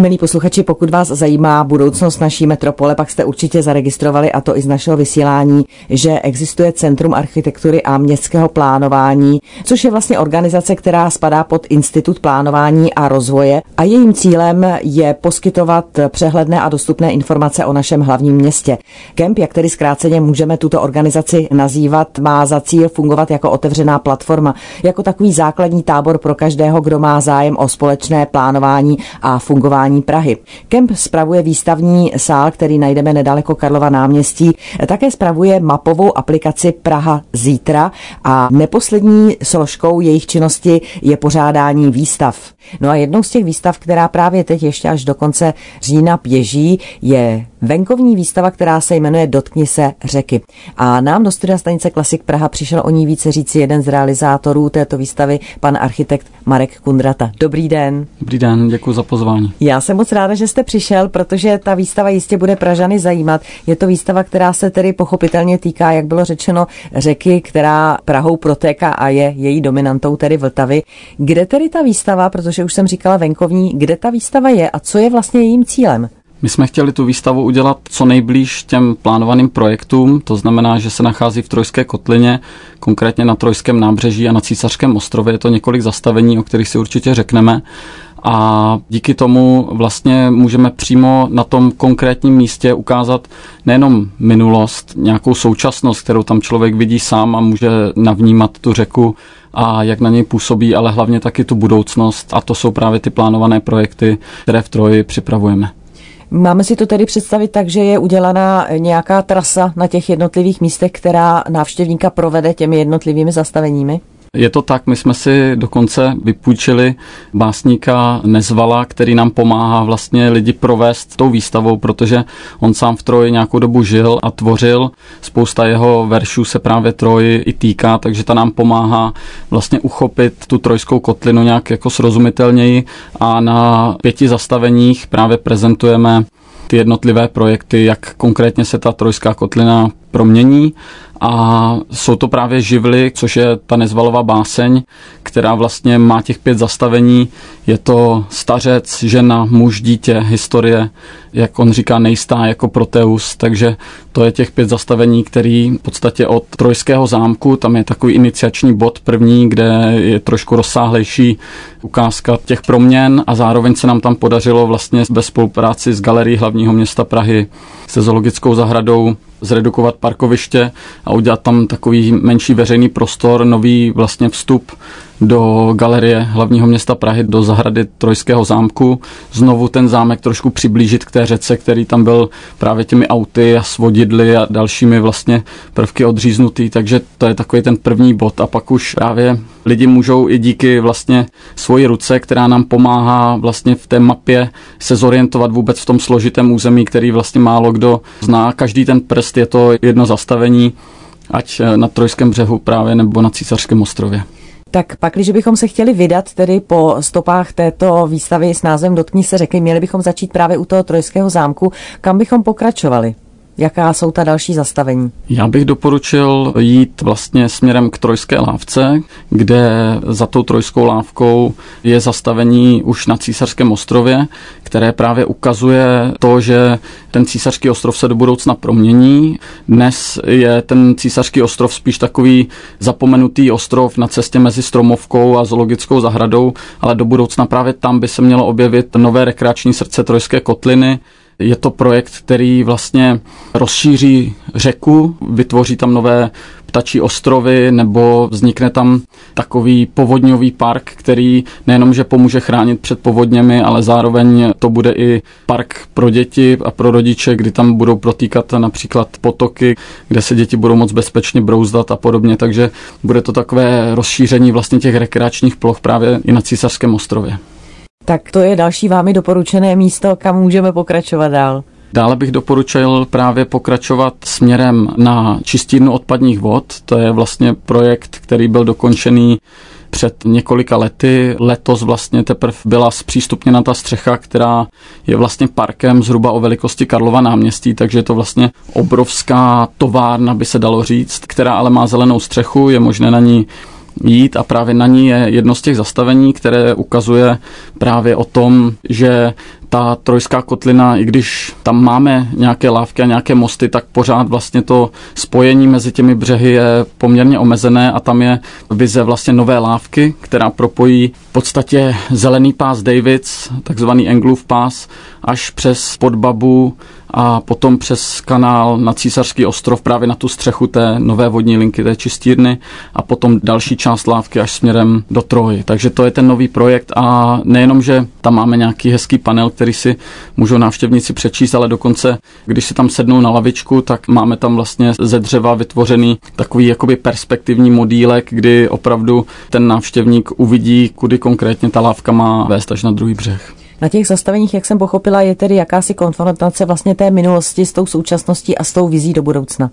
Milí posluchači, pokud vás zajímá budoucnost naší metropole, pak jste určitě zaregistrovali, a to i z našeho vysílání, že existuje Centrum architektury a městského plánování, což je vlastně organizace, která spadá pod Institut plánování a rozvoje a jejím cílem je poskytovat přehledné a dostupné informace o našem hlavním městě. Kemp, jak tedy zkráceně můžeme tuto organizaci nazývat, má za cíl fungovat jako otevřená platforma, jako takový základní tábor pro každého, kdo má zájem o společné plánování a fungování Prahy. Kemp spravuje výstavní sál, který najdeme nedaleko Karlova náměstí. Také spravuje mapovou aplikaci Praha zítra a neposlední složkou jejich činnosti je pořádání výstav. No a jednou z těch výstav, která právě teď ještě až do konce října běží, je venkovní výstava, která se jmenuje Dotkni se řeky. A nám do studia stanice Klasik Praha přišel o ní více říci jeden z realizátorů této výstavy, pan architekt Marek Kundrata. Dobrý den. Dobrý den, děkuji za pozvání. Já jsem moc ráda, že jste přišel, protože ta výstava jistě bude Pražany zajímat. Je to výstava, která se tedy pochopitelně týká, jak bylo řečeno, řeky, která Prahou protéká a je její dominantou, tedy Vltavy. Kde tedy ta výstava, protože už jsem říkala venkovní, kde ta výstava je a co je vlastně jejím cílem? My jsme chtěli tu výstavu udělat co nejblíž těm plánovaným projektům, to znamená, že se nachází v Trojské kotlině, konkrétně na Trojském nábřeží a na Císařském ostrově. Je to několik zastavení, o kterých si určitě řekneme. A díky tomu vlastně můžeme přímo na tom konkrétním místě ukázat nejenom minulost, nějakou současnost, kterou tam člověk vidí sám a může navnímat tu řeku a jak na něj působí, ale hlavně taky tu budoucnost. A to jsou právě ty plánované projekty, které v Troji připravujeme. Máme si to tedy představit tak, že je udělaná nějaká trasa na těch jednotlivých místech, která návštěvníka provede těmi jednotlivými zastaveními? Je to tak, my jsme si dokonce vypůjčili básníka Nezvala, který nám pomáhá vlastně lidi provést tou výstavou, protože on sám v Troji nějakou dobu žil a tvořil. Spousta jeho veršů se právě Troji i týká, takže ta nám pomáhá vlastně uchopit tu trojskou kotlinu nějak jako srozumitelněji a na pěti zastaveních právě prezentujeme ty jednotlivé projekty, jak konkrétně se ta trojská kotlina promění a jsou to právě živly, což je ta nezvalová báseň, která vlastně má těch pět zastavení. Je to stařec, žena, muž, dítě, historie, jak on říká, nejistá jako Proteus, takže to je těch pět zastavení, který v podstatě od Trojského zámku, tam je takový iniciační bod první, kde je trošku rozsáhlejší ukázka těch proměn a zároveň se nám tam podařilo vlastně bez spolupráci s Galerií hlavního města Prahy se zoologickou zahradou zredukovat parkoviště a udělat tam takový menší veřejný prostor, nový vlastně vstup do galerie hlavního města Prahy, do zahrady Trojského zámku. Znovu ten zámek trošku přiblížit k té řece, který tam byl právě těmi auty a svodidly a dalšími vlastně prvky odříznutý, takže to je takový ten první bod a pak už právě lidi můžou i díky vlastně svoji ruce, která nám pomáhá vlastně v té mapě se zorientovat vůbec v tom složitém území, který vlastně málo kdo zná. Každý ten prst je to jedno zastavení, ať na Trojském břehu právě nebo na Císařském ostrově. Tak pak, když bychom se chtěli vydat tedy po stopách této výstavy s názvem Dotkni se řeky, měli bychom začít právě u toho Trojského zámku. Kam bychom pokračovali? Jaká jsou ta další zastavení? Já bych doporučil jít vlastně směrem k Trojské lávce, kde za tou Trojskou lávkou je zastavení už na Císařském ostrově, které právě ukazuje to, že ten Císařský ostrov se do budoucna promění. Dnes je ten Císařský ostrov spíš takový zapomenutý ostrov na cestě mezi Stromovkou a zoologickou zahradou, ale do budoucna právě tam by se mělo objevit nové rekreační srdce Trojské kotliny, je to projekt, který vlastně rozšíří řeku, vytvoří tam nové ptačí ostrovy nebo vznikne tam takový povodňový park, který nejenom, že pomůže chránit před povodněmi, ale zároveň to bude i park pro děti a pro rodiče, kdy tam budou protýkat například potoky, kde se děti budou moc bezpečně brouzdat a podobně, takže bude to takové rozšíření vlastně těch rekreačních ploch právě i na Císařském ostrově. Tak to je další vámi doporučené místo, kam můžeme pokračovat dál. Dále bych doporučil právě pokračovat směrem na čistírnu odpadních vod. To je vlastně projekt, který byl dokončený před několika lety. Letos vlastně teprve byla zpřístupněna ta střecha, která je vlastně parkem zhruba o velikosti Karlova náměstí, takže je to vlastně obrovská továrna, by se dalo říct, která ale má zelenou střechu, je možné na ní jít a právě na ní je jedno z těch zastavení, které ukazuje právě o tom, že ta trojská kotlina, i když tam máme nějaké lávky a nějaké mosty, tak pořád vlastně to spojení mezi těmi břehy je poměrně omezené a tam je vize vlastně nové lávky, která propojí v podstatě zelený pás Davids, takzvaný Englův pás, až přes Podbabu a potom přes kanál na Císařský ostrov právě na tu střechu té nové vodní linky, té čistírny a potom další část lávky až směrem do Troji. Takže to je ten nový projekt a nejenom, že tam máme nějaký hezký panel, který si můžou návštěvníci přečíst, ale dokonce, když si tam sednou na lavičku, tak máme tam vlastně ze dřeva vytvořený takový jakoby perspektivní modílek, kdy opravdu ten návštěvník uvidí, kudy konkrétně ta lávka má vést až na druhý břeh. Na těch zastaveních, jak jsem pochopila, je tedy jakási konfrontace vlastně té minulosti s tou současností a s tou vizí do budoucna.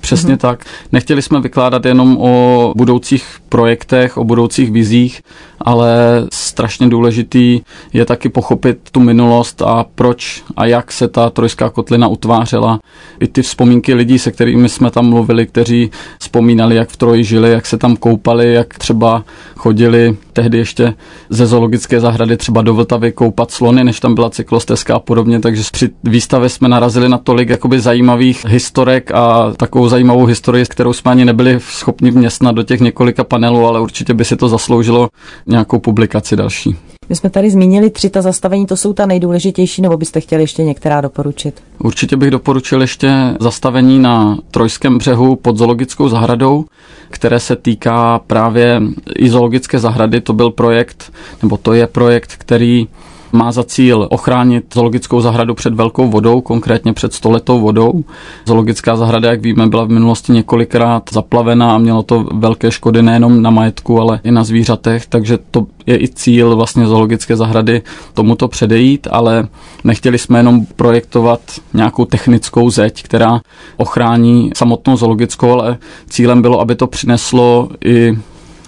Přesně mm-hmm. tak. Nechtěli jsme vykládat jenom o budoucích projektech, o budoucích vizích, ale strašně důležitý je taky pochopit tu minulost a proč a jak se ta trojská kotlina utvářela. I ty vzpomínky lidí, se kterými jsme tam mluvili, kteří vzpomínali, jak v Troji žili, jak se tam koupali, jak třeba chodili tehdy ještě ze zoologické zahrady třeba do Vltavy koupat slony, než tam byla cyklostezka a podobně, takže při výstavě jsme narazili na tolik jakoby zajímavých historek a takovou zajímavou historii, kterou jsme ani nebyli schopni vměstnat do těch několika panelů, ale určitě by si to zasloužilo nějakou publikaci další. My jsme tady zmínili tři ta zastavení, to jsou ta nejdůležitější, nebo byste chtěli ještě některá doporučit? Určitě bych doporučil ještě zastavení na Trojském břehu pod zoologickou zahradou, které se týká právě i zoologické zahrady. To byl projekt, nebo to je projekt, který má za cíl ochránit zoologickou zahradu před velkou vodou, konkrétně před stoletou vodou. Zoologická zahrada, jak víme, byla v minulosti několikrát zaplavená a mělo to velké škody nejenom na majetku, ale i na zvířatech, takže to je i cíl vlastně zoologické zahrady tomuto předejít, ale nechtěli jsme jenom projektovat nějakou technickou zeď, která ochrání samotnou zoologickou, ale cílem bylo, aby to přineslo i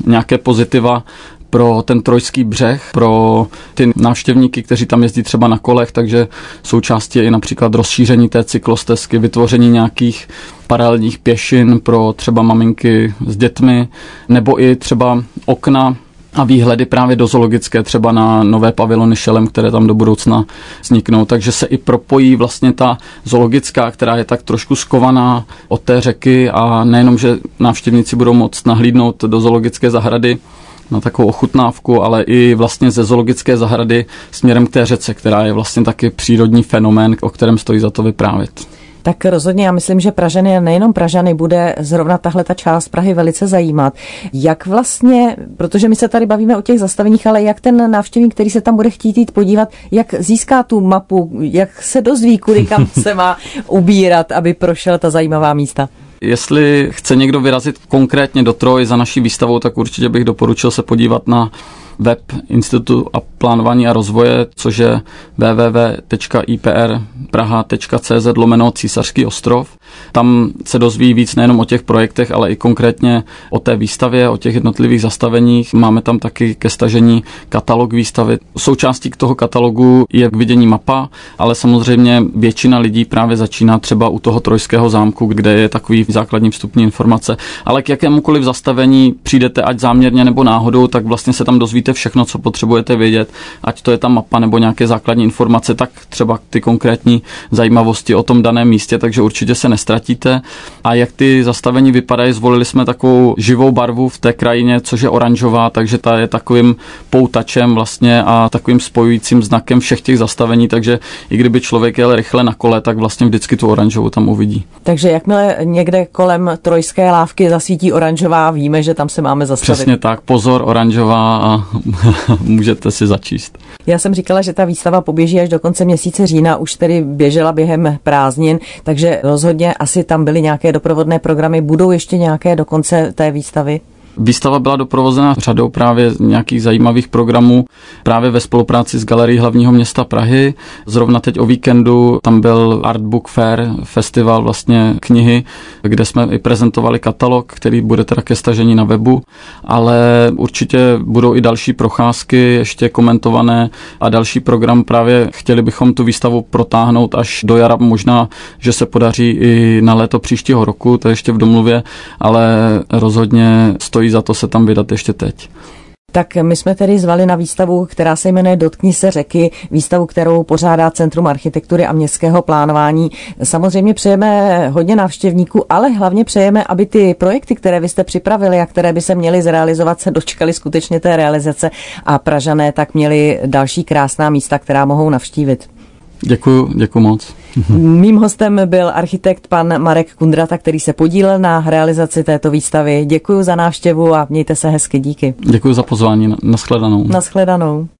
nějaké pozitiva pro ten trojský břeh, pro ty návštěvníky, kteří tam jezdí třeba na kolech, takže součástí je i například rozšíření té cyklostezky, vytvoření nějakých paralelních pěšin pro třeba maminky s dětmi, nebo i třeba okna a výhledy právě do zoologické, třeba na nové pavilony šelem, které tam do budoucna vzniknou. Takže se i propojí vlastně ta zoologická, která je tak trošku skovaná od té řeky a nejenom, že návštěvníci budou moct nahlídnout do zoologické zahrady, na takovou ochutnávku, ale i vlastně ze zoologické zahrady směrem k té řece, která je vlastně taky přírodní fenomén, o kterém stojí za to vyprávět. Tak rozhodně já myslím, že Pražany a nejenom Pražany bude zrovna tahle ta část Prahy velice zajímat. Jak vlastně, protože my se tady bavíme o těch zastaveních, ale jak ten návštěvník, který se tam bude chtít jít podívat, jak získá tu mapu, jak se dozví, kudy kam se má ubírat, aby prošel ta zajímavá místa? Jestli chce někdo vyrazit konkrétně do Troj za naší výstavou, tak určitě bych doporučil se podívat na web Institutu a plánování a rozvoje, což je www.iprpraha.cz lomeno Císařský ostrov. Tam se dozví víc nejenom o těch projektech, ale i konkrétně o té výstavě, o těch jednotlivých zastaveních. Máme tam taky ke stažení katalog výstavy. Součástí k toho katalogu je k vidění mapa, ale samozřejmě většina lidí právě začíná třeba u toho Trojského zámku, kde je takový základní vstupní informace. Ale k jakémukoliv zastavení přijdete, ať záměrně nebo náhodou, tak vlastně se tam dozvíte všechno, co potřebujete vědět, ať to je ta mapa nebo nějaké základní informace, tak třeba ty konkrétní zajímavosti o tom daném místě, takže určitě se nestratíte. A jak ty zastavení vypadají, zvolili jsme takovou živou barvu v té krajině, což je oranžová, takže ta je takovým poutačem vlastně a takovým spojujícím znakem všech těch zastavení, takže i kdyby člověk jel rychle na kole, tak vlastně vždycky tu oranžovou tam uvidí. Takže jakmile někde kolem trojské lávky zasvítí oranžová, víme, že tam se máme zastavit. Přesně tak, pozor, oranžová a můžete si začíst. Já jsem říkala, že ta výstava poběží až do konce měsíce října, už tedy běžela během prázdnin, takže rozhodně asi tam byly nějaké doprovodné programy. Budou ještě nějaké do konce té výstavy? Výstava byla doprovozena řadou právě nějakých zajímavých programů právě ve spolupráci s Galerií hlavního města Prahy. Zrovna teď o víkendu tam byl Art Book Fair, festival vlastně knihy, kde jsme i prezentovali katalog, který bude teda ke stažení na webu, ale určitě budou i další procházky, ještě komentované a další program právě chtěli bychom tu výstavu protáhnout až do jara, možná, že se podaří i na léto příštího roku, to je ještě v domluvě, ale rozhodně stojí stojí za to se tam vydat ještě teď. Tak my jsme tedy zvali na výstavu, která se jmenuje Dotkni se řeky, výstavu, kterou pořádá Centrum architektury a městského plánování. Samozřejmě přejeme hodně návštěvníků, ale hlavně přejeme, aby ty projekty, které vy jste připravili a které by se měly zrealizovat, se dočkali skutečně té realizace a Pražané tak měli další krásná místa, která mohou navštívit. Děkuji, děkuji moc. Mým hostem byl architekt pan Marek Kundrata, který se podílel na realizaci této výstavy. Děkuji za návštěvu a mějte se hezky. Díky. Děkuji za pozvání. Naschledanou. Naschledanou.